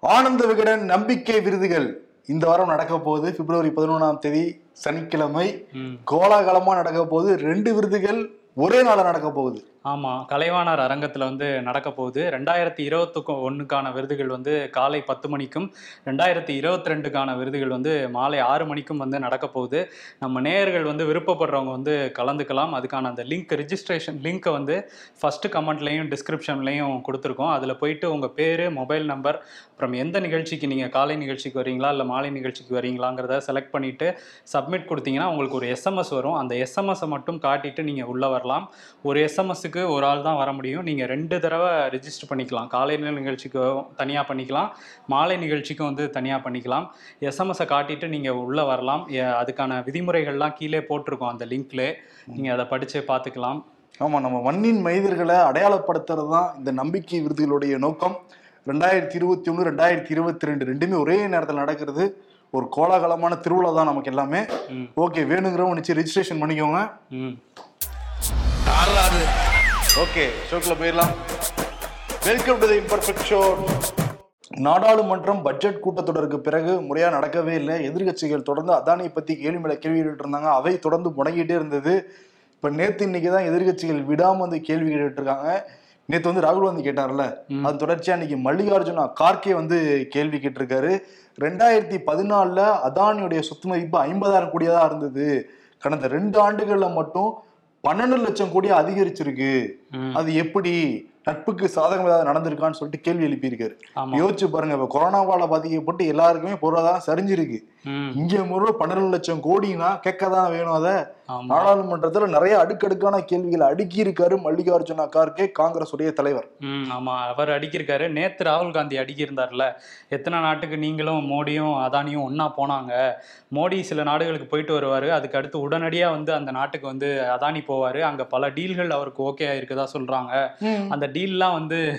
ஆனந்த விகடன் நம்பிக்கை விருதுகள். இந்த வாரம் நடக்க போகுது. பிப்ரவரி பதினொன்றாம் தேதி சனிக்கிழமை. கோலாகலமா நடக்க போகுது. ரெண்டு விருதுகள் ஒரே நாள்ல நடக்க போகுது. ஆமாம் கலைவாணர் அரங்கத்தில் வந்து நடக்க போகுது. ரெண்டாயிரத்தி இருபத்துக்கு ஒன்றுக்கான விருதுகள் வந்து காலை பத்து மணிக்கும் ரெண்டாயிரத்தி இருபத்தி ரெண்டுக்கான விருதுகள் வந்து மாலை ஆறு மணிக்கும் வந்து நடக்க போகுது. நம்ம நேயர்கள் வந்து விருப்பப்படுறவங்க வந்து கலந்துக்கலாம். அதுக்கான அந்த லிங்க் ரிஜிஸ்ட்ரேஷன் லிங்க்கை வந்து ஃபஸ்ட்டு கமெண்ட்லையும் டிஸ்கிரிப்ஷன்லையும் கொடுத்துருக்கோம். அதில் போயிட்டு உங்கள் பேர் மொபைல் நம்பர் அப்புறம் எந்த நிகழ்ச்சிக்கு நீங்கள் காலை நிகழ்ச்சிக்கு வரீங்களா இல்லை மாலை நிகழ்ச்சிக்கு வரீங்களாங்கிறத செலக்ட் பண்ணிவிட்டு சப்மிட் கொடுத்தீங்கன்னா உங்களுக்கு ஒரு எஸ்எம்எஸ் வரும். அந்த எஸ்எம்எஸை மட்டும் காட்டிட்டு நீங்கள் உள்ளே வரலாம். ஒரு எஸ்எம்எஸ்க்கு ஒரு ஆள் தான் வர முடியும். நீங்கள் ரெண்டு தடவை ரெஜிஸ்டர் பண்ணிக்கலாம். காலை நிகழ்ச்சிக்கு தனியாக பண்ணிக்கலாம். மாலை நிகழ்ச்சிக்கும் வந்து தனியாக பண்ணிக்கலாம். எஸ்எம்எஸை காட்டிட்டு நீங்கள் உள்ளே வரலாம். அதுக்கான விதிமுறைகள்லாம் கீழே போட்டிருக்கோம் அந்த லிங்க்ல. நீங்கள் அதை படித்து பார்த்துக்கலாம் ஆமா நம்ம மண்ணின் மைதர்களை அடையாளப்படுத்துறது தான் இந்த நம்பிக்கை விருதுகளுடைய நோக்கம். ரெண்டாயிரத்தி இருபத்தி ஒன்று ரெண்டாயிரத்தி இருபத்தி ரெண்டு ரெண்டுமே ஒரே நேரத்தில் நடக்கிறது. ஒரு கோலாகலமான திருவிழா தான் நமக்கு எல்லாமே. ஓகே வேணுங்கிறவங்க நிச்சயம் ரெஜிஸ்ட்ரேஷன் பண்ணிக்கோங்க. ஓகே ஷோக்கில் போயிடலாம். Welcome to the imperfect show நாடாளுமன்றம் பட்ஜெட் கூட்டத்தொடருக்கு பிறகு முறையா நடக்கவே இல்லை. எதிர்க்கட்சிகள் தொடர்ந்து அதானியை பத்தி கேள்வி மேல கேள்வி இருந்தாங்க. அவை தொடர்ந்து முடங்கிட்டே இருந்தது. இப்ப நேத்து இன்னைக்கு தான் எதிர்க்கட்சிகள் விடாம வந்து கேள்வி கேட்டுட்டு இருக்காங்க. நேத்து வந்து ராகுல் காந்தி கேட்டார்ல. அது தொடர்ச்சியா இன்னைக்கு மல்லிகார்ஜுனா கார்கே வந்து கேள்வி கேட்டிருக்காரு. ரெண்டாயிரத்தி பதினாலுல அதானியுடைய சொத்து மதிப்பு ஐம்பதாயிரம் கோடியா தான் இருந்தது. கடந்த ரெண்டு ஆண்டுகள்ல மட்டும் பன்னெண்டு லட்சம் கோடி அதிகரிச்சிருக்கு. அது எப்படி நட்புக்கு சாதகம் ஏதாவது நடந்திருக்கான்னு சொல்லிட்டு கேள்வி எழுப்பியிருக்காரு. யோசிச்சு பாருங்க இப்ப கொரோனாவால பாதிக்கப்பட்டு எல்லாருக்குமே பொருளாதாரம் சரிஞ்சிருக்கு. இங்க முறை பன்னெண்டு லட்சம் கோடினா கேட்க தான் வேணும் அதை. நாடாளுமன்றத்துல நிறைய அடுக்கடுக்கான கேள்விகளை அடுக்கி இருக்காரு மல்லிகார்ஜுன கார்கே காங்கிரஸ் உடைய தலைவர் ஆமா. அவர் அடிக்கிருக்காரு நேத்து ராகுல் காந்தி அடிக்கிருந்தார்ல எத்தனை நாட்டுக்கு நீங்களும் மோடியும் அதானியும் ஒண்ணா போனாங்க. மோடி சில நாடுகளுக்கு போயிட்டு வருவாரு. அதுக்கு அடுத்து உடனடியா வந்து அந்த நாட்டுக்கு வந்து அதானி போவாரு. அங்க பல டீல்கள் அவருக்கு ஓகே ஆயிருக்குதா சொல்றாங்க. அந்த டீல்லாம் வந்து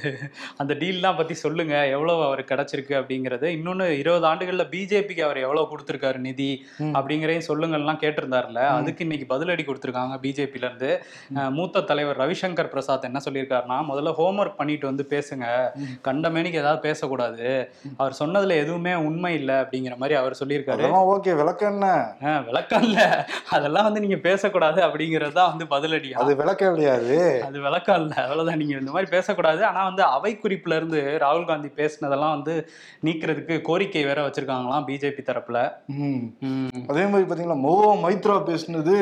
அந்த டீல்லாம் பத்தி சொல்லுங்க. எவ்வளவு அவருக்கு கிடைச்சிருக்கு அப்படிங்கறது. இன்னொன்னு இருபது ஆண்டுகள்ல பிஜேபிக்கு அவர் எவ்வளவு கொடுத்திருக்காரு நிதி. அப்படிங்கறதையும் சொல்லுங்கள்லாம் கேட்டிருந்தாருல அதுக்கு இன்னைக்கு பதிலடி கொடுத்திருக்காங்க அஹ் மூத்த தலைவர் ரவிசங்கர் பிரசாத் என்ன சொல்லியிருக்காருன்னா முதல்ல ஹோம்ஒர்க் பண்ணிட்டு வந்து பேசுங்க. கண்டமேனிக்கு ஏதாவது பேசக்கூடாது. அவர் சொன்னதுல எதுவுமே உண்மை இல்லை. அப்படிங்கிற மாதிரி அவர் சொல்லியிருக்காரு. ஓகே. விளக்கம் என்ன? விளக்கம் இல்ல. அதெல்லாம் வந்து நீங்க பேசக்கூடாது அப்படிங்கிறது தான் வந்து பதிலடி அது விளக்கம் கிடையாது அது? விளக்கம் இல்ல. அவ்வளவுதான். நீங்க இந்த மாதிரி பேசக்கூடாது. ஆனா வந்து அவை குறிப்புல இருந்து ராகுல் காந்தி பேசினதெல்லாம் வந்து நீக்கிறதுக்கு கோரிக்கை வேற வச்சிருக்காங்களாம் பிஜேபி தரப்புல. அதே மாதிரி பாத்தீங்கன்னா மோகா மைத்ரா பேசுனது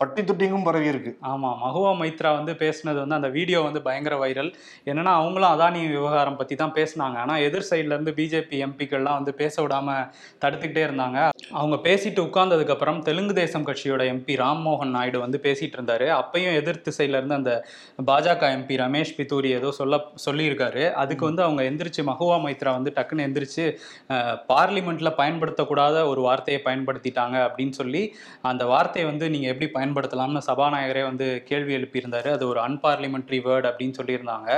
பட்டி தொட்டிங்கும் பரவி இருக்கு. ஆமா மகுவா மைத்ரா வந்து பேசுனது வந்து அந்த வீடியோ வந்து பயங்கர வைரல் என்னன்னா அவங்களும் அதானி விவகாரம் பத்தி தான் பேசினாங்க. ஆனா எதிர் சைடுல இருந்து பிஜேபி எம்பிக்கள்லாம் வந்து பேச விடாம தடுத்துக்கிட்டே இருந்தாங்க. அவங்க பேசிட்டு உட்கார்ந்ததுக்கு அப்புறம் தெலுங்கு தேசம் கட்சியோட எம்பி ராம்மோகன் நாயுடு வந்து பேசிட்டு இருந்தாரு. அப்பையும் எதிர்த்து சைடுல இருந்து அந்த பாஜக எம்பி ரமேஷ் பித்தூரி ஏதோ சொல்ல சொல்லியிருக்காரு. அதுக்கு வந்து அவங்க எந்திரிச்சு மகுவா மைத்ரா வந்து டக்குன்னு எந்திரிச்சு பார்லிமெண்ட்டில் பார்லிமெண்ட்ல பயன்படுத்தக்கூடாத ஒரு வார்த்தையை பயன்படுத்திட்டாங்க அப்படின்னு சொல்லி அந்த வார்த்தையை வந்து நீங்க எப்படி பயன்படுத்தலாம்னு சபாநாயகரே வந்து கேள்வி எழுப்பியிருந்தாரு. அது ஒரு அன்பார்லிமெண்ட்ரி வேர்ட் அப்படின்னு சொல்லியிருந்தாங்க.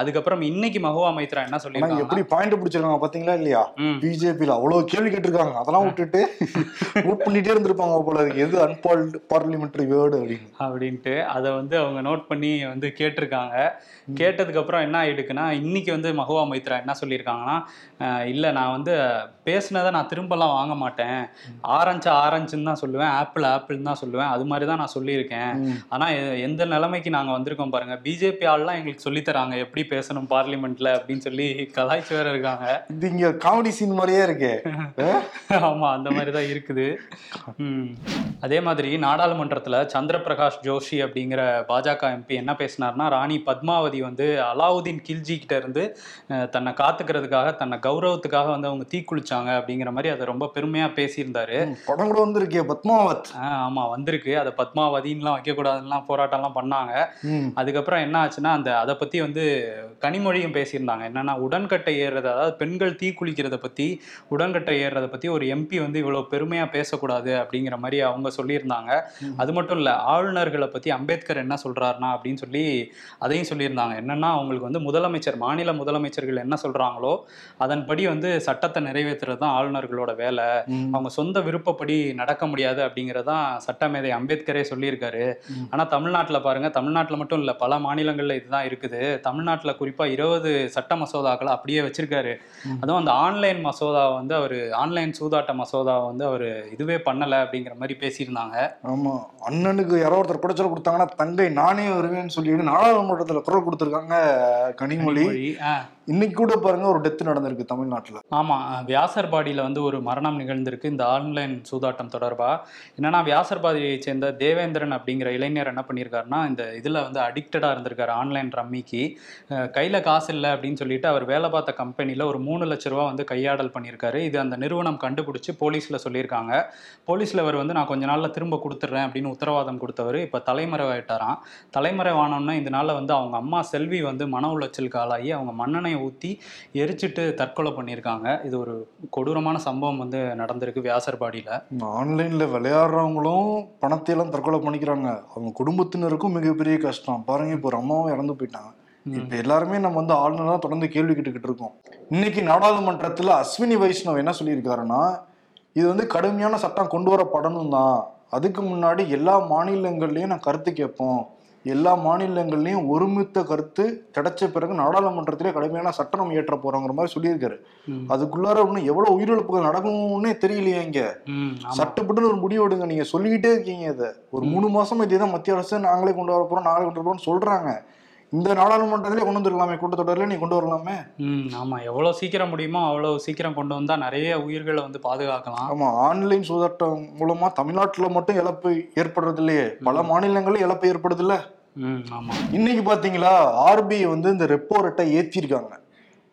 அதுக்கப்புறம் இன்னைக்கு மகுவா மைத்ரா என்ன சொல்லியிருக்காங்க எப்படி பாயிண்ட் பிடிச்சிருக்காங்க பாத்தீங்களா இல்லையா. பிஜேபியில அவ்வளவு கேள்வி கேட்டிருக்காங்க. அதெல்லாம் விட்டுட்டு நோட் பண்ணிட்டே இருந்திருப்பாங்க போல எது அன்பால் பார்லிமெண்ட்ரி வேர்டு அப்படின்னு. அப்படின்ட்டு அதை வந்து அவங்க நோட் பண்ணி வந்து கேட்டிருக்காங்க. கேட்டதுக்கு அப்புறம் என்ன ஆயிடுக்குன்னா இன்னைக்கு வந்து மகுவா மைத்ரா என்ன சொல்லியிருக்காங்கன்னா இல்ல நான் வந்து பேசுனதை நான் திரும்பலாம் வாங்க மாட்டேன். ஆரஞ்சு ஆரஞ்சுன்னு தான் சொல்லுவேன். ஆப்பிள் ஆப்பிள்னு தான் சொல்லுவேன். அது மாதிரி தான் நான் சொல்லியிருக்கேன். ம். ஆனா எ- எந்த நிலைமைக்கு நாங்க வந்திருக்கோம் பாருங்க. பிஜேபி ஆள்லாம் எங்களுக்கு சொல்லித் தராங்க. எப்படி பேசணும் பார்லிமெண்ட்ல அப்படின்னு சொல்லி கலாய்ச்சி வேற இருக்காங்க. இது இங்க காமெடி சீன் மாதிரியே இருக்கே. ஆமா அந்த மாதிரி தான் இருக்குது. அதே மாதிரி நாடாளுமன்றத்துல சந்திரபிரகாஷ் ஜோஷி அப்படிங்கிற பாஜக எம்பி என்ன பேசினார்னா ராணி பத்மாவதி வந்து அலாவுதீன் கில்ஜி கிட்ட இருந்து தன்னை காத்துக்கிறதுக்காக தன்னை கௌரவத்துக்காக வந்து அவங்க தீக்குளிச்சாங்க அப்படிங்கிற மாதிரி அதை ரொம்ப பெருமையா பேசியிருந்தாரு. படம் கூட வந்திருக்கே பத்மாவத். ஆஹ் ஆமா வந்திருக்கு அதை பத்மாவதின்லாம் வைக்கக்கூடாதுலாம் போராட்டம்லாம் பண்ணாங்க. அதுக்கப்புறம் என்ன ஆச்சுன்னா அந்த அதை பத்தி வந்து கனிமொழியும் பேசியிருந்தாங்க. என்னன்னா உடன்கட்டை ஏறுறது அதாவது பெண்கள் தீ குளிக்கிறத பத்தி உடன்கட்டை ஏறுறத பத்தி ஒரு எம்பி வந்து இவ்வளவு பெருமையா பேசக்கூடாது அப்படிங்கிற மாதிரி அவங்க சொல்லியிருந்தாங்க. அது மட்டும் இல்ல ஆளுநர்களை பத்தி அம்பேத்கர் என்ன சொல்றாருனா அப்படின்னு சொல்லி அதையும் சொல்லியிருந்தாங்க. என்னன்னா அவங்களுக்கு வந்து முதலமைச்சர் மாநில முதலமைச்சர்கள் என்ன சொல்றாங்களோ அதன்படி வந்து சட்டத்தை நிறைவேற்றுறது தான் ஆளுநர்களோட வேலை. அவங்க சொந்த விருப்பப்படி நடக்க முடியாது அப்படிங்கறதான் சட்டமேதை அம்பேத்கரே சொல்லியிருக்காரு ம். ஆனா தமிழ்நாட்டுல பாருங்க தமிழ்நாட்டுல மட்டும் இல்ல பல மாநிலங்கள்ல இதுதான் இருக்குது தமிழ்நாட்டுல குறிப்பா இருபது சட்ட மசோதாக்களை அப்படியே வச்சிருக்காரு. அதுவும் அந்த ஆன்லைன் மசோதா வந்து அவரு ஆன்லைன் சூதாட்ட மசோதா வந்து அவரு இதுவே பண்ணல அப்படிங்கிற மாதிரி பேசியிருந்தாங்க ஆமா அண்ணனுக்கு யாரோ ஒருத்தர் குடைச்சல் கொடுத்தாங்கன்னா தங்கை நானே வருவேன்னு சொல்லிட்டு நாடாளுமன்றத்துல குரல் கொடுத்திருக்காங்க கனிமொழி. இன்னைக்கு கூட பாருங்க ஒரு டெத் நடந்திருக்கு ஆமாம் வியாசர் பாடியில் வந்து ஒரு மரணம் நிகழ்ந்திருக்கு. இந்த ஆன்லைன் சூதாட்டம் தொடர்பா? என்னன்னா வியாசர்பாடியை சேர்ந்த தேவேந்திரன் அப்படிங்கிற இளைஞர் என்ன பண்ணியிருக்காருன்னா இந்த இதில் வந்து அடிக்டடாக இருந்திருக்காரு ஆன்லைன் ரம்மிக்கு. கையில் காசு இல்லை அப்படின்னு சொல்லிட்டு அவர் வேலை பார்த்த கம்பெனியில் ஒரு மூணு லட்ச ரூபா வந்து கையாடல் பண்ணியிருக்காரு. இது அந்த நிறுவனம் கண்டுபிடிச்சி போலீஸில் சொல்லியிருக்காங்க. போலீஸில் அவர் வந்து நான் கொஞ்ச நாளில் திரும்ப கொடுத்துட்றேன் அப்படின்னு உத்தரவாதம் கொடுத்தவர். இப்போ தலைமறைவாயிட்டாராம். தலைமறைவானோன்னா நாளில் வந்து அவங்க அம்மா செல்வி வந்து மன உளைச்சலுக்கு ஆளாகி அவங்க மன்னனை மண்ணெண்ணெயை ஊற்றி எரிச்சிட்டு தற்கொலை பண்ணியிருக்காங்க. இது ஒரு கொடூரமான சம்பவம் வந்து நடந்திருக்கு வியாசர்பாடியில் ஆன்லைன்ல விளையாடுறவங்களும் பணத்தை எல்லாம் தற்கொலை பண்ணிக்கிறாங்க. அவங்க குடும்பத்தினருக்கும் மிகப்பெரிய கஷ்டம். பாருங்க இப்போ ஒரு அம்மாவும் இறந்து போயிட்டாங்க. இப்ப எல்லாருமே நம்ம வந்து ஆளுநர் தொடர்ந்து கேள்வி கேட்டுக்கிட்டு இருக்கோம். இன்னைக்கு நாடாளுமன்றத்துல அஸ்வினி வைஷ்ணவ் என்ன சொல்லியிருக்காருன்னா இது வந்து கடுமையான சட்டம் கொண்டு வரப்படணும் தான் அதுக்கு முன்னாடி எல்லா மாநிலங்கள்லயும் நான் கருத்து கேட்போம். எல்லா மாநிலங்கள்லயும் ஒருமித்த கருத்து கிடைச்ச பிறகு நாடாளுமன்றத்திலே கடுமையான சட்டம் இயற்ற போறோங்கிற மாதிரி சொல்லியிருக்காரு. அதுக்குள்ளார இன்னும் எவ்வளவு உயிரிழப்புகள் நடக்கும்னே தெரியலையே இங்க. சட்டப்பட்டு ஒரு முடிவு எடுங்க. நீங்க சொல்லிக்கிட்டே இருக்கீங்க இதை. ஒரு மூணு மாசமா இதேதான் மத்திய அரசு நாங்களே கொண்டு வர போறோம் நாங்களே கொண்டு வரோம்னு சொல்றாங்க. இந்த நாடாளுமன்றத்திலே கொண்டு வந்துடலாமே கூட்டத்தொடரில் நீ கொண்டு வரலாமே. ம் ஆமா. எவ்வளவு சீக்கிரம் முடியுமோ அவ்வளவு சீக்கிரம் கொண்டு வந்தா நிறைய உயிர்களை வந்து பாதுகாக்கலாம். ஆமா ஆன்லைன் சூதாட்டம் மூலமா தமிழ்நாட்டுல மட்டும் இழப்பு ஏற்படுறது இல்லையே பல மாநிலங்களும் இழப்பு ஏற்படுது இல்ல இன்னைக்கு பாத்தீங்களா ஆர்பிஐ வந்து இந்த ரெப்போ ரேட்டை ஏத்திருக்காங்க.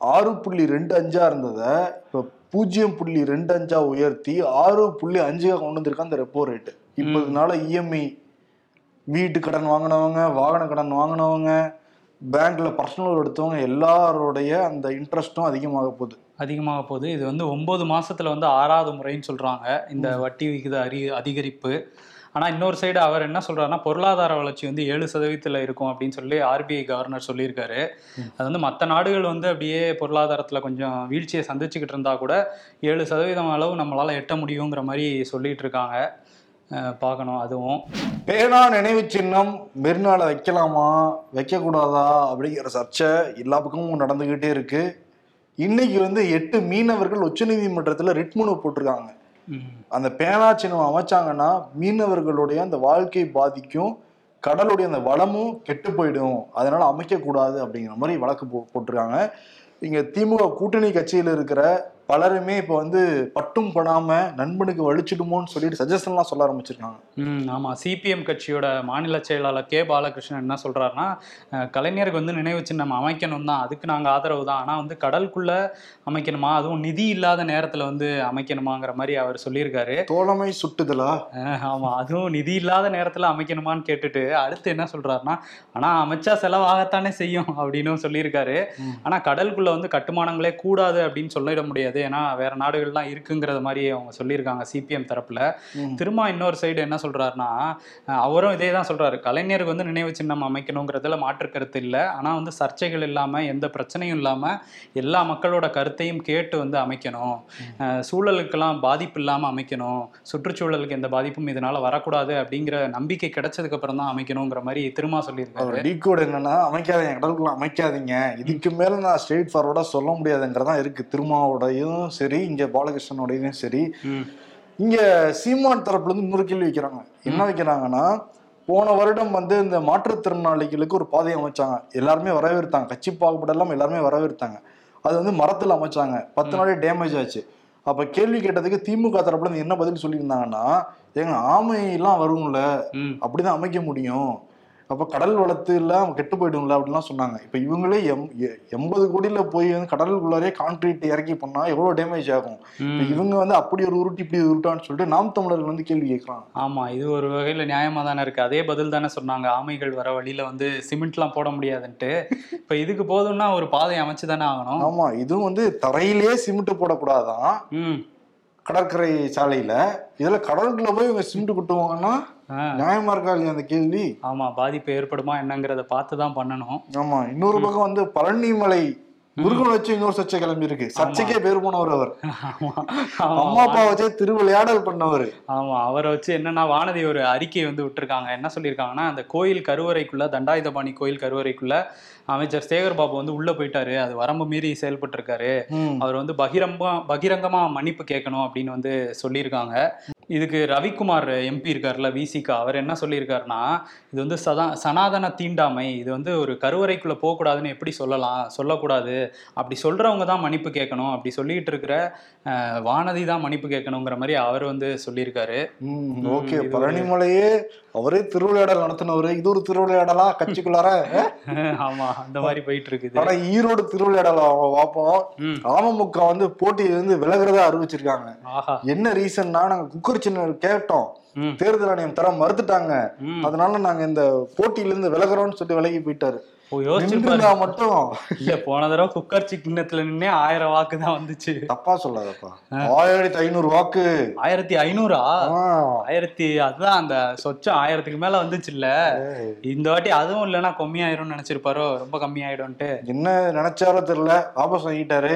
ஆறு புள்ளி ரெண்டு அஞ்சா இருந்ததை இப்ப பூஜ்ஜியம் புள்ளி ரெண்டு அஞ்சா உயர்த்தி ஆறு புள்ளி அஞ்சுக்கா கொண்டு வந்திருக்காங்க அந்த ரெப்போ ரேட்டு இப்போ இதனால இஎம்ஐ வீட்டு கடன் வாங்கினவங்க வாகன கடன் வாங்கினவங்க பேங்க்ல பர்சனல் எடுத்தவங்க எல்லாருடைய அந்த இன்ட்ரெஸ்ட்டும் அதிகமாக போகுது. அதிகமாக போகுது. இது வந்து ஒன்பது மாசத்துல வந்து ஆறாவது முறைன்னு சொல்றாங்க. இந்த வட்டி விகித அறி அதிகரிப்பு. ஆனா இன்னொரு சைடு அவர் என்ன சொல்றாருன்னா பொருளாதார வளர்ச்சி வந்து ஏழு சதவீதத்துல இருக்கும் அப்படின்னு சொல்லி ஆர்பிஐ கவர்னர் சொல்லியிருக்காரு. அது வந்து மற்ற நாடுகள் வந்து அப்படியே பொருளாதாரத்துல கொஞ்சம் வீழ்ச்சியை சந்திச்சுக்கிட்டு இருந்தா கூட ஏழு சதவீதம் அளவு நம்மளால எட்ட முடியுங்கிற மாதிரி சொல்லிட்டு இருக்காங்க. பார்க்கணும் அதுவும். பேனா நினைவு சின்னம் மெரினால வைக்கலாமா வைக்கக்கூடாதா அப்படிங்கிற சர்ச்சை எல்லா பக்கமும் நடந்துகிட்டே இருக்கு. இன்னைக்கு வந்து எட்டு மீனவர்கள் உச்சநீதிமன்றத்துல ரிட் மனு போட்டிருக்காங்க அந்த பேனா சின்னம் அமைச்சாங்கன்னா மீனவர்களுடைய அந்த வாழ்க்கை பாதிக்கும் கடலுடைய அந்த வளமும் கெட்டு போயிடும். அதனால அமைக்க கூடாது அப்படிங்கிற மாதிரி வழக்கு போ போட்டிருக்காங்க. இங்க திமுக கூட்டணி கட்சியில இருக்கிற பலருமே இப்ப வந்து பட்டும் படாம நண்பனுக்கு வலிச்சிடுமோன்னு சொல்லிட்டு சஜஷன்லாம் சொல்ல ஆரம்பிச்சிருக்காங்க. ம் ஆமாம் சிபிஎம் கட்சியோட மாநில செயலாளர் கே பாலகிருஷ்ணன் என்ன சொல்றாருன்னா கலைஞருக்கு வந்து நினைவு சின்னம் அமைக்கணும் தான். அதுக்கு நாங்கள் ஆதரவு தான். ஆனால் வந்து கடலுக்குள்ள அமைக்கணுமா? அதுவும் நிதி இல்லாத நேரத்தில் வந்து அமைக்கணுமாங்கிற மாதிரி அவர் சொல்லியிருக்காரு. தோழமை சுட்டுதலா? அஹ், ஆமா. அதுவும் நிதி இல்லாத நேரத்தில் அமைக்கணுமான்னு கேட்டுட்டு அடுத்து என்ன சொல்றாருன்னா ஆனால் அமைச்சா செலவாகத்தானே செய்யும் அப்படின்னு சொல்லியிருக்காரு. ஆனால் கடலுக்குள்ள வந்து கட்டுமானங்களே கூடாது அப்படின்னு சொல்லிட முடியாது. ஏன்னா வேற நாடுகள்லாம் இருக்குங்கிறது மாதிரி அவங்க சொல்லியிருக்காங்க சிபிஎம் தரப்புல. திரும்ப இன்னொரு சைடு என்ன சொல்றாருன்னா அவரும் இதே தான் சொல்றாரு. கலைஞருக்கு வந்து நினைவு சின்னம் அமைக்கணுங்கிறதுல மாற்று கருத்து இல்லை. ஆனா வந்து சர்ச்சைகள் இல்லாம எந்த பிரச்சனையும் இல்லாம எல்லா மக்களோட கருத்தையும் கேட்டு வந்து அமைக்கணும். சூழலுக்கெல்லாம் பாதிப்பு இல்லாம அமைக்கணும். சுற்றுச்சூழலுக்கு எந்த பாதிப்பும் இதனால வரக்கூடாது அப்படிங்கிற நம்பிக்கை கிடைச்சதுக்கு அப்புறம் தான் அமைக்கணுங்கிற மாதிரி திரும்ப சொல்லியிருக்காரு. டீகோட் என்னன்னா அமைக்காதீங்க கடலுக்குள்ள அமைக்காதீங்க. இதுக்கு மேல நான் ஸ்ட்ரெயிட் ஃபார்வர்டா சொல்ல முடியாதுங்கிறதா இருக்கு. திருமாவோடையும் சரி இங்க பாலகிருஷ்ணனோடையும் சரி இங்க சீமான் தரப்புல இருந்து இன்னொரு கேள்வி வைக்கிறாங்க. என்ன வைக்கிறாங்கன்னா போன வருடம் வந்து இந்த மாற்றுத்திறனாளிகளுக்கு ஒரு பாதை அமைச்சாங்க. எல்லாருமே வரவேற்றாங்க. கட்சி பாகுபாடு எல்லாம் எல்லாருமே வரவேற்றாங்க. அது வந்து மரத்துல அமைச்சாங்க. பத்து நாளே டேமேஜ் ஆச்சு. அப்ப கேள்வி கேட்டதுக்கு திமுக தரப்புல இருந்து என்ன பதில் சொல்லியிருந்தாங்கன்னா ஏங்க ஆமை எல்லாம் வரும்ல அப்படிதான் அமைக்க முடியும். அப்ப கடல் வளத்து எல்லாம் கெட்டு போயிடும்ல அப்படிலாம் சொன்னாங்க. இப்ப இவங்களே எம் எண்பது கோடியில போய் வந்து கடலுக்குள்ளாரே கான்கிரீட் இறக்கி பண்ணா எவ்வளவு டேமேஜ் ஆகும்? இவங்க வந்து அப்படி ஒரு உருட்டு இப்படி உருட்டான்னு சொல்லிட்டு நாம் தமிழர்கள் வந்து கேள்வி கேட்கறாங்க. ஆமா இது ஒரு வகையில நியாயமா தானே இருக்கு. அதே பதில் தானே சொன்னாங்க. ஆமைகள் வர வழியில வந்து சிமெண்ட்லாம் போட முடியாதுன்ட்டு. இப்ப இதுக்கு போதும்னா ஒரு பாதை அமைச்சு தானே ஆகணும். ஆமா இதுவும் வந்து தரையிலே சிமெண்ட் போடக்கூடாதான். கடற்கரை சாலையில. இதுல கடலுக்குள்ள போய் இவங்க சிமெண்ட் கொட்டுவாங்கன்னா நியாயமா இருக்கா இல்லையா அந்த கேள்வி? ஆமா பாதிப்பு ஏற்படுமா என்னங்கிறத பார்த்து தான் பண்ணணும். ஆமா இன்னொரு பக்கம் வந்து பழனிமலை முருகன் வச்சு இன்னொரு சர்ச்சை கிளம்பி இருக்கு. சர்ச்சைக்கே பேர் போனவர் அவர். அம்மா அப்பா வச்சே திருவிளையாடல் பண்ணவர். ஆமா. அவரை வச்சு என்னன்னா வானதி ஒரு அறிக்கை வந்து விட்டுருக்காங்க. என்ன சொல்லியிருக்காங்கன்னா அந்த கோயில் கருவறைக்குள்ள தண்டாயுதபாணி கோயில் கருவறைக்குள்ள அமைச்சர் சேகர் பாபு வந்து உள்ள போயிட்டாரு. அது வரம்பு மீறி செயல்பட்டு இருக்காரு அவர் வந்து பகிரங்கமா பகிரங்கமா மன்னிப்பு கேட்கணும் அப்படின்னு வந்து சொல்லியிருக்காங்க. இதுக்கு ரவிக்குமார் எம்பி இருக்கார்ல விசிகா அவர் என்ன சொல்லியிருக்காருன்னா இது வந்து சதா சனாதன தீண்டாமை. இது வந்து ஒரு கருவறைக்குள்ள போகக்கூடாதுன்னு எப்படி சொல்லலாம் சொல்லக்கூடாது? அப்படி சொல்றவங்க தான் மன்னிப்பு கேட்கணும். அப்படி சொல்லிட்டு இருக்கிற வானதி தான் மன்னிப்பு கேட்கணுங்கிற மாதிரி அவர் வந்து சொல்லியிருக்காரு. ஓகே. பழனிமலையே அவரே திருவிளையாடல் நடத்தினவரு. இது ஒரு திருவிளையாடலா கட்சிக்குள்ளார? ஆமா அந்த மாதிரி போயிட்டு இருக்குது ஆனா ஈரோடு திருவிளையாடல் பார்ப்போம். அமமுக வந்து போட்டியிலிருந்து விலகுறதா அறிவிச்சிருக்காங்க. என்ன ரீசன்னா நாங்க குக்கர் சின்ன கேட்டோம். தேர்தல் ஆணையம் தர மறுத்துட்டாங்க. அதனால நாங்க இந்த போட்டியிலிருந்து விலகுறோம்னு சொல்லி விலகி போயிட்டாரு. நின்றுருந்தா மட்டும். இல்ல போன தடவை குக்கர் சின்னத்துல நின்னே ஆயிரம் வாக்கு தான் வந்துச்சு. தப்பா சொல்லாதப்பா. ஆயிரத்தி ஐநூறு வாக்கு. ஆயிரத்தி ஐநூறா. ஆயிரத்தி அதுதான் அந்த சொச்சம். ஆயிரத்துக்கு மேல வந்துச்சு இல்ல. இந்த வாட்டி அதுவும் இல்லைன்னா கம்மியாயிரும்னு நினைச்சிருப்பாரோ? ரொம்ப கம்மியாயிடும்ட்டு என்ன நினைச்சாரோ தெரியல. வாபஸ் வாங்கிட்டாரு.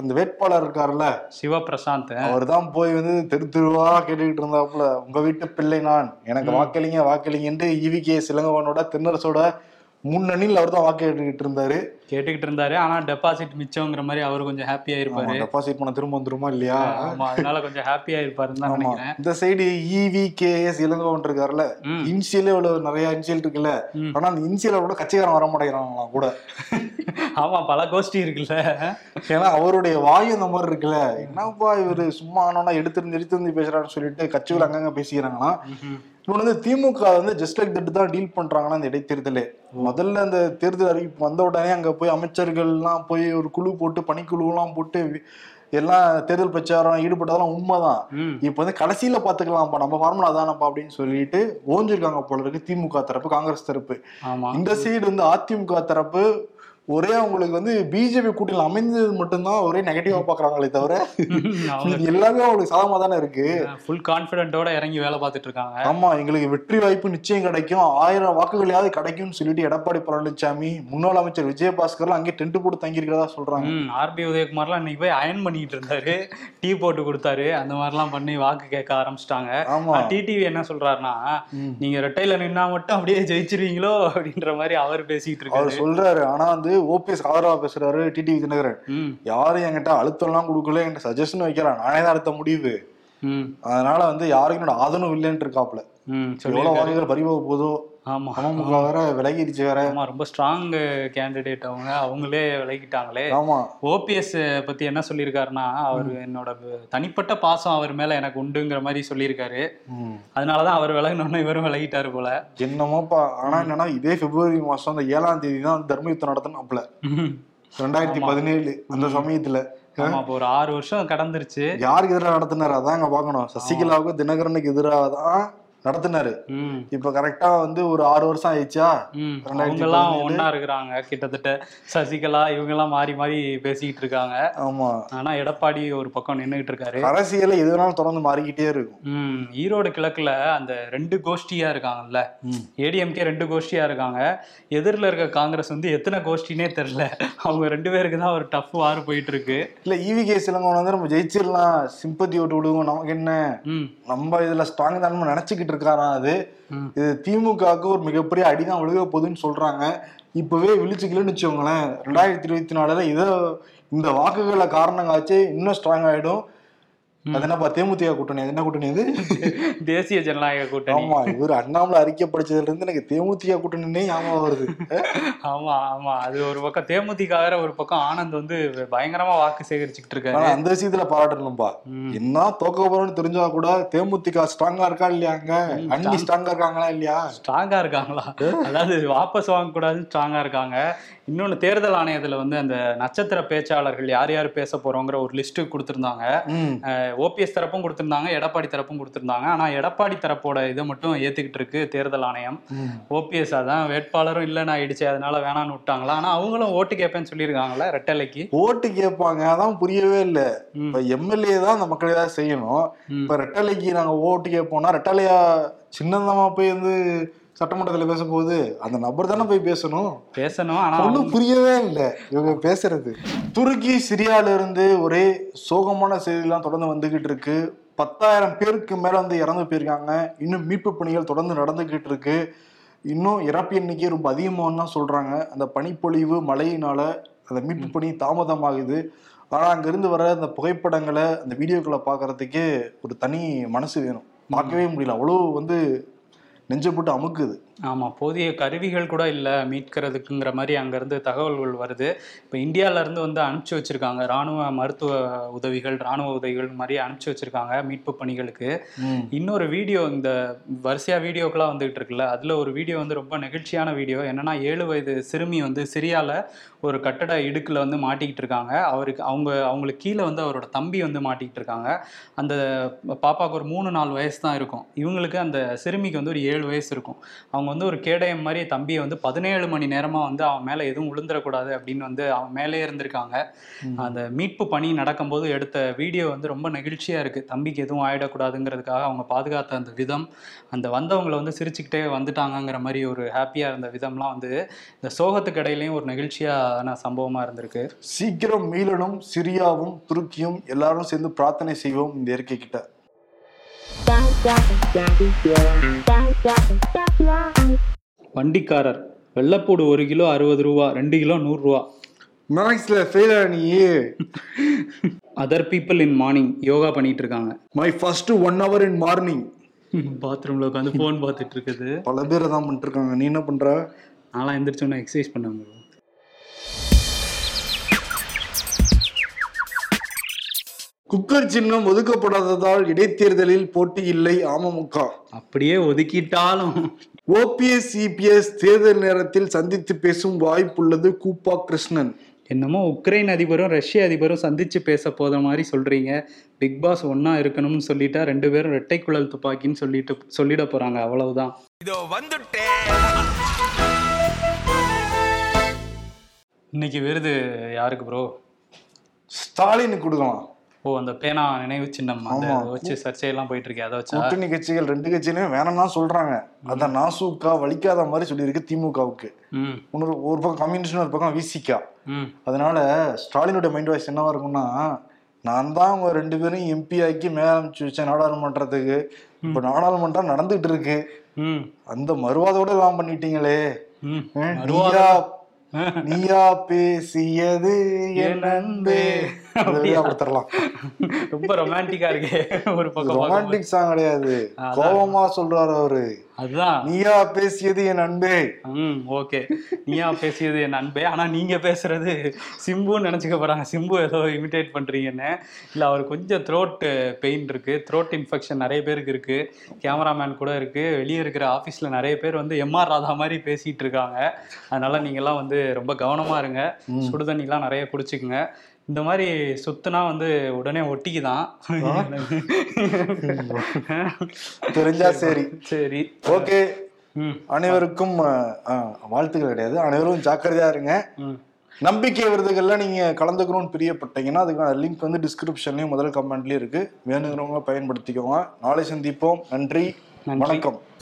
அந்த வேட்பாளர் இருக்காருல்ல. சிவபிரசாந்த். அவர் தான் போய் வந்து தெரு தெருவா கேட்டுக்கிட்டு இருந்தாப்புல உங்க வீட்டு பிள்ளை நான். எனக்கு வாக்களிங்க வாக்களிங்கன்ட்டு கே சிலங்கவனோட தென்னரசோட முன்னணியில் அவர் தான் வாக்கு கேட்டுக்கிட்டு இருந்தாரு. கேட்டுக்கிட்டு இருந்தாரு. ஆனா டெபாசிட் மிச்சம்ங்கிற மாதிரி அவர் கொஞ்சம் ஹாப்பியா இருப்பாரு டெபாசிட் பண்ண திரும்ப வந்துருமா இல்லையா? ஆமா அதனால கொஞ்சம் ஹாப்பியா இருப்பாருன்னு தான் நினைக்கிறேன். இந்த side E V K S Elangovan இருக்காருல்ல. இன்சியலே இவ்வளவு நிறைய இன்சியல் இருக்குல்ல. ஆனா அந்த இன்சியல கூட கட்சிக்காரன் வர மாட்டேங்கிறாங்களாம் கூட. ஆமா பல கோஷ்டி இருக்குல்ல. ஏன்னா அவருடைய வாயு அந்த மாதிரி இருக்குல்ல. என்னப்பா இவரு சும்மா ஆனோன்னா எடுத்திருந்து எடுத்திருந்து பேசுறான்னு சொல்லிட்டு கட்சிகள் அங்கங்க பேசிக்கிறாங்கன்னா இவன் வந்து திமுக வந்து ஜஸ்ட் லைக் தட் தான் டீல் பண்றாங்கன்னா இந்த இடைத்தேர்தலே. முதல்ல அந்த தேர்தல் அறிவிப்பு வந்த உடனே அங்க போய் அமைச்சர்கள்லாம் போய் ஒரு குழு போட்டு பணிக்குழுலாம் போட்டு எல்லாம் தேர்தல் பிரச்சாரம் ஈடுபட்டதெல்லாம் உண்மைதான். இப்போ வந்து கடைசியில பாத்துக்கலாம்ப்பா நம்ம ஃபார்முலா தானப்பா அப்படின்னு சொல்லிட்டு ஓஞ்சிருக்காங்க போல இருக்கு திமுக தரப்பு காங்கிரஸ் தரப்பு. இந்த சைடு வந்து அதிமுக தரப்பு ஒரே அவங்களுக்கு வந்து பிஜேபி கூட்டணியில் அமைந்தது மட்டும்தான் ஒரே நெகட்டிவா பாக்குறாங்களே தவிர எல்லாமே அவங்களுக்கு சாதமா தானே இருக்கு. ஃபுல் கான்பிடென்ட்டோட இறங்கி வேலை பார்த்துட்டு இருக்காங்க. ஆமா எங்களுக்கு வெற்றி வாய்ப்பு நிச்சயம் கிடைக்கும். ஆயிரம் வாக்குகளையாவது கிடைக்கும்னு சொல்லிட்டு எடப்பாடி பழனிசாமி முன்னாள் அமைச்சர் விஜயபாஸ்கர்லாம் அங்கே டென்ட் போட்டு தங்கி இருக்கிறதா சொல்றாங்க ஆர்பி உதயகுமார்லாம் இன்னைக்கு போய் அயன் பண்ணிட்டு இருந்தாரு. டீ போட்டு கொடுத்தாரு. அந்த மாதிரிலாம் பண்ணி வாக்கு கேட்க ஆரம்பிச்சிட்டாங்க. ஆமா. டிடிவி என்ன சொல்றாருன்னா. நீங்க ரெட்டையில நின்னா மட்டும் அப்படியே ஜெயிச்சிருவீங்களோ? அப்படின்ற மாதிரி அவர் பேசிட்டு இருக்காரு. சொல்றாரு. ஆனா வந்து ஓபிஎஸ் ஆதரவா பேசுறாரு டிடிவி தினகரன். ம். யாரும் என்கிட்ட அழுத்தம்லாம் கொடுக்கல என்கிட்ட சஜஷன் வைக்கிறான் நானே தான் அடுத்த முடிவு அதனால வந்து யாருக்கும் என்னோட ஆதரவு இல்லைன்னு இருக்காப்ல சொல்லியிருக்காரு. வாக்குகள் பறிபோக போதோ? ஆமா. அமமுக வேற விலகிடுச்சு வேற. ஆமா ரொம்ப ஸ்ட்ராங் கேண்டிடேட் அவங்க. அவங்களே விலகிட்டாங்களே. ஆமா. ஓபிஎஸ் பத்தி என்ன சொல்லியிருக்காருன்னா அவர் என்னோட தனிப்பட்ட பாசம் அவர் மேல எனக்கு உண்டுங்கிற மாதிரி சொல்லியிருக்காரு. அதனாலதான் அவர் விலகினோன்னு இவரும் விலகிட்டாரு போல. என்னமோப்பா. ஆனா என்னன்னா இதே பிப்ரவரி மாசம் அந்த ஏழாம் தேதி தான் தர்ம யுத்தம் நடத்தணும் ம். ரெண்டாயிரத்தி பதினேழு அந்த சமயத்துல. ஒரு ஆறு வருஷம் கடந்துருச்சு. யாருக்கு எதிராக நடத்தினாரு? அதான் பாக்கணும் சசிகலாவுக்கும் தினகரனுக்கு எதிராக தான் நடத்தினாரு. இப்ப கரெக்டா வந்து ஒரு ஆறு வருஷம் ஆயிடுச்சா? ம். ரெண்டாயிரத்தி அவங்க எல்லாம் பதினேழு. ஒண்ணா இருக்கிறாங்க. கிட்டத்தட்ட சசிகலா இவங்க எல்லாம் மாறி மாறி பேசிக்கிட்டு இருக்காங்க. ஆமா. ஆனா எடப்பாடி ஒரு பக்கம் நின்னுகிட்டு இருக்காரு. அரசியல எது வேணாலும் தொடர்ந்து மாறிக்கிட்டே இருக்கும். ஈரோடு கிழக்குல அந்த ரெண்டு கோஷ்டியா இருக்காங்கல்ல. ஏடிஎம்கே ரெண்டு கோஷ்டியா இருக்காங்க. எதிரில் இருக்க காங்கிரஸ் வந்து எத்தனை கோஷ்டினே தெரியல. அவங்க ரெண்டு பேருக்கு தான் ஒரு டஃப் வார் போயிட்டு இருக்கு. இல்ல இவி கே சிலங்கோன் வந்து நம்ம ஜெயிச்சிடலாம். சிம்பத்தி ஓட்டு விடுவோம். நமக்கு என்ன? நம்ம இதுல ஸ்ட்ராங் தான் நினைச்சுக்கிட்டு இருக்காராம் அது. இது திமுகவுக்கு ஒரு மிகப்பெரிய அடிதான் விழுக போகுதுன்னு சொல்றாங்க. இப்பவே விழிச்சுக்கலன்னு வச்சுக்கோங்களேன். ரெண்டாயிரத்தி இருபத்தி நாலுல இதை இந்த வாக்குகளை காரணங்காச்சு இன்னும் ஸ்ட்ராங் ஆயிடும். அது என்னப்பா தேமுதிக கூட்டணி என்ன கூட்டணி அது தேசிய ஜனநாயக கூட்டணி. ஆமா இவர் அண்ணாமலை அறிக்கை படிச்சதுல இருந்து எனக்கு தேமுதிக கூட்டணினே ஞாபகம் வருது. ஆமா ஆமா. அது ஒரு பக்கம் தேமுதிக வேற ஒரு பக்கம் ஆனந்த் வந்து பயங்கரமா வாக்கு சேகரிச்சுக்கிட்டு இருக்காரு. அந்த விஷயத்துல பாராட்டணும்பா. என்ன தோக்க போறோம்னு தெரிஞ்சா கூட தேமுதிக ஸ்ட்ராங்கா இருக்கா இல்லையாங்க அண்ணி ஸ்ட்ராங்கா இருக்காங்களா இல்லையா? ஸ்ட்ராங்கா இருக்காங்களா? அதாவது வாபஸ் வாங்க கூடாதுன்னு ஸ்ட்ராங்கா இருக்காங்க. இன்னொன்னு தேர்தல் ஆணையத்துல வந்து அந்த நட்சத்திர பேச்சாளர்கள் யார் யார் பேச போறோங்கிற ஒரு லிஸ்ட் கொடுத்திருந்தாங்க. ஓபிஎஸ் தரப்பும் கொடுத்திருந்தாங்க எடப்பாடி தரப்பும் கொடுத்திருந்தாங்க ஆனா எடப்பாடி தரப்போட இதை மட்டும் ஏத்துக்கிட்டு இருக்கு தேர்தல் ஆணையம். ஓபிஎஸ் அதான் வேட்பாளரும் இல்லைன்னு ஆயிடுச்சு அதனால வேணான்னு விட்டாங்களா ஆனா அவங்களும் ஓட்டு கேட்பேன்னு சொல்லியிருக்காங்கல்ல ரெட்டலைக்கு ஓட்டு கேட்பாங்க அதான் புரியவே இல்ல. இப்ப எம்எல்ஏ தான் அந்த மக்கள் ஏதாவது செய்யணும். இப்ப ரெட்டலைக்கு நாங்க ஓட்டு கேட்போம்னா ரெட்டலையா சின்னந்தமா போய் வந்து சட்டமன்றத்துல பேச போகுது அந்த நபர் தானே போய் பேசணும்? பேசணும் ஆனா ஒன்றும் புரியவே இல்லை. இவங்க பேசுறது. துருக்கி சிரியால இருந்து ஒரே சோகமான செய்திலாம் தொடர்ந்து வந்துகிட்டு இருக்கு. பத்தாயிரம் பேருக்கு மேல வந்து இறந்து போயிருக்காங்க. இன்னும் மீட்பு பணிகள் தொடர்ந்து நடந்துகிட்டு இருக்கு. இன்னும் இறப்பு எண்ணிக்கை ரொம்ப அதிகமான்னு தான் சொல்றாங்க. அந்த பனிப்பொழிவு மழையினால அந்த மீட்பு பணி தாமதமாகுது. ஆனா அங்கிருந்து வர அந்த புகைப்படங்களை அந்த வீடியோக்களை பார்க்கறதுக்கே ஒரு தனி மனசு வேணும். பார்க்கவே முடியல. அவ்வளோ வந்து நெஞ்சை போட்டு அமுக்குது. ஆமா போதிய கருவிகள் கூட இல்லை மீட்கிறதுக்குங்கிற மாதிரி அங்கேருந்து தகவல்கள் வருது. இப்போ இந்தியாவிலேருந்து வந்து அனுப்பிச்சி வச்சிருக்காங்க. ராணுவ மருத்துவ உதவிகள் ராணுவ உதவிகள் மாதிரி அனுப்பிச்சி வச்சிருக்காங்க மீட்பு பணிகளுக்கு. இன்னொரு வீடியோ இந்த வரிசையா வீடியோக்கெல்லாம் வந்துகிட்டு இருக்குல்ல அதுல ஒரு வீடியோ வந்து ரொம்ப நெகிழ்ச்சியான வீடியோ. என்னன்னா ஏழு வயது சிறுமி வந்து சிரியால ஒரு கட்டட இடுக்குல வந்து மாட்டிக்கிட்டு இருக்காங்க. அவருக்கு அவங்க அவங்களுக்கு கீழே வந்து அவரோட தம்பி வந்து மாட்டிக்கிட்டு இருக்காங்க. அந்த பாப்பாவுக்கு ஒரு மூணு நாலு வயசு தான் இருக்கும். இவங்களுக்கு அந்த சிறுமிக்கு வந்து ஒரு ஏழு வயசு இருக்கும். அவங்க வந்து ஒரு கேடயம் மாதிரி தம்பியை வந்து பதினேழு மணி நேரமா வந்து அவன் மேல எதுவும் விழுந்துடக்கூடாது அப்படின்னு வந்து அவன் மேலே இருந்திருக்காங்க. அந்த மீட்பு பணி நடக்கும்போது எடுத்த வீடியோ வந்து ரொம்ப நெகிழ்ச்சியா இருக்கு. தம்பிக்கு எதுவும் ஆயிடக்கூடாதுங்கிறதுக்காக அவங்க பாதுகாத்த அந்த விதம் அந்த வந்தவங்களை வந்து சிரிச்சுக்கிட்டே வந்துட்டாங்கங்கிற மாதிரி ஒரு ஹாப்பியா இருந்த விதம்லாம் வந்து இந்த சோகத்துக்கு இடையிலையும் ஒரு நெகிழ்ச்சியான சம்பவமா இருந்திருக்கு. சீக்கிரம் மீளனும் சிரியாவும் துருக்கியும் எல்லாரும் சேர்ந்து பிரார்த்தனை செய்வோம் இந்த இயற்கை கிட்ட. வண்டிக்காரர் வெள்ளப்பூடு ஒரு கிலோ அறுபது ரூபா ரெண்டு கிலோ நூறுரூவா மேக்ஸ்ல ஃபெயில் நீ other people in morning yoga பண்ணிட்டு இருக்காங்க. My first one hour in morning பாத்ரூம்ல உட்காந்து ஃபோன் பார்த்துட்டு இருக்குது. பல பேர் தான் பண்ணிட்டு இருக்காங்க. நீ என்ன பண்ற? நான்லாம் எந்திரிச்சோன்னே எக்ஸசைஸ் பண்ணாங்க குக்கர் சின்னம் ஒதுக்கப்படாததால் இடைத்தேர்தலில் போட்டி இல்லை அமமுக. அப்படியே ஒதுக்கிட்டாலும். ஓபிஎஸ் சிபிஎஸ் தேர்தல் நேரத்தில் சந்தித்து பேசும் வாய்ப்புள்ளது கூப்பா கிருஷ்ணன். என்னமோ உக்ரைன் அதிபரும் ரஷ்ய அதிபரும் சந்திச்சு பேச போத மாதிரி சொல்றீங்க. பிக் பாஸ் ஒண்ணா இருக்கணும்னு சொல்லிட்டா ரெண்டு பேரும் ரெட்டை குழல் துப்பாக்கின்னு சொல்லிட்டு சொல்லிட போறாங்க. அவ்வளவுதான். இதோ வந்துட்டேன் இன்னைக்கு விருது யாருக்கு ப்ரோ ஸ்டாலினுக்கு கொடுக்கலாம். ஓ அந்த பேனா நினைவு சின்னம். வச்சு சர்ச்சையெல்லாம் போயிட்டு இருக்கே அதை வச்சா? கூட்டணி கட்சிகள் ரெண்டு கட்சியிலுமே வேணாம்னா சொல்றாங்க. அத நாசூக்கா வலிக்காத மாதிரி சொல்லியிருக்கு திமுகவுக்கு. இன்னொரு ஒரு பக்கம் கம்யூனிஸ்ட் ஒரு பக்கம் விசிகா. அதனால ஸ்டாலினுடைய மைண்ட் வாய்ஸ் என்னவா இருக்கும்னா நான் தான் உங்க ரெண்டு பேரும் எம்பி ஆக்கி மேல அனுப்பிச்சு வச்சேன் நாடாளுமன்றத்துக்கு. இப்ப நாடாளுமன்றம் நடந்துகிட்டு இருக்கு அந்த மறுவாதோட எல்லாம் பண்ணிட்டீங்களே. நீயா நீயா பேசியது என் அன்பே. கொடுத்துடலாம் ரொம்ப ரொமான்டிக்கா இருக்கே ஒரு பக்கம். ரொமான்டிக் சாங் கிடையாது. கோபமா சொல்றாரு அவரு. அதுதான். நீயா பேசியது என் அன்பே. ம் ஓகே. நீயா பேசியது என் அன்பே. ஆனா நீங்க பேசுறது சிம்புன்னு நினைச்சுக்க போறாங்க. சிம்பு ஏதோ இமிடேட் பண்றீங்கன்னு. இல்ல அவர் கொஞ்சம் த்ரோட் பெயின் இருக்கு. த்ரோட் இன்ஃபெக்ஷன் நிறைய பேருக்கு இருக்கு. கேமராமேன் கூட இருக்கு. வெளியே இருக்கிற ஆபீஸ்ல நிறைய பேர் வந்து எம்ஆர் ராதா மாதிரி பேசிட்டு இருக்காங்க. அதனால நீங்க எல்லாம் வந்து ரொம்ப கவனமா இருங்க. சுடுதண்ணிலாம் நிறைய குடிச்சுக்குங்க. இந்த மாதிரி சுத்துனா வந்து உடனே ஒட்டிக்குதான். தெரிஞ்சா சரி. சரி. ஓகே. அனைவருக்கும் வாழ்த்துக்கள் கிடையாது. அனைவரும் ஜாக்கிரதையா இருங்க. நம்பிக்கை விருதுகள்ல நீங்க கலந்துக்கணும்னு பிரியப்பட்டீங்கன்னா அதுக்கான லிங்க் வந்து டிஸ்கிரிப்ஷன்லயும் முதல் கமெண்ட்லயும் இருக்கு. வேணுங்கிறவங்க பயன்படுத்திக்கோங்க. நாளை சந்திப்போம். நன்றி. வணக்கம்.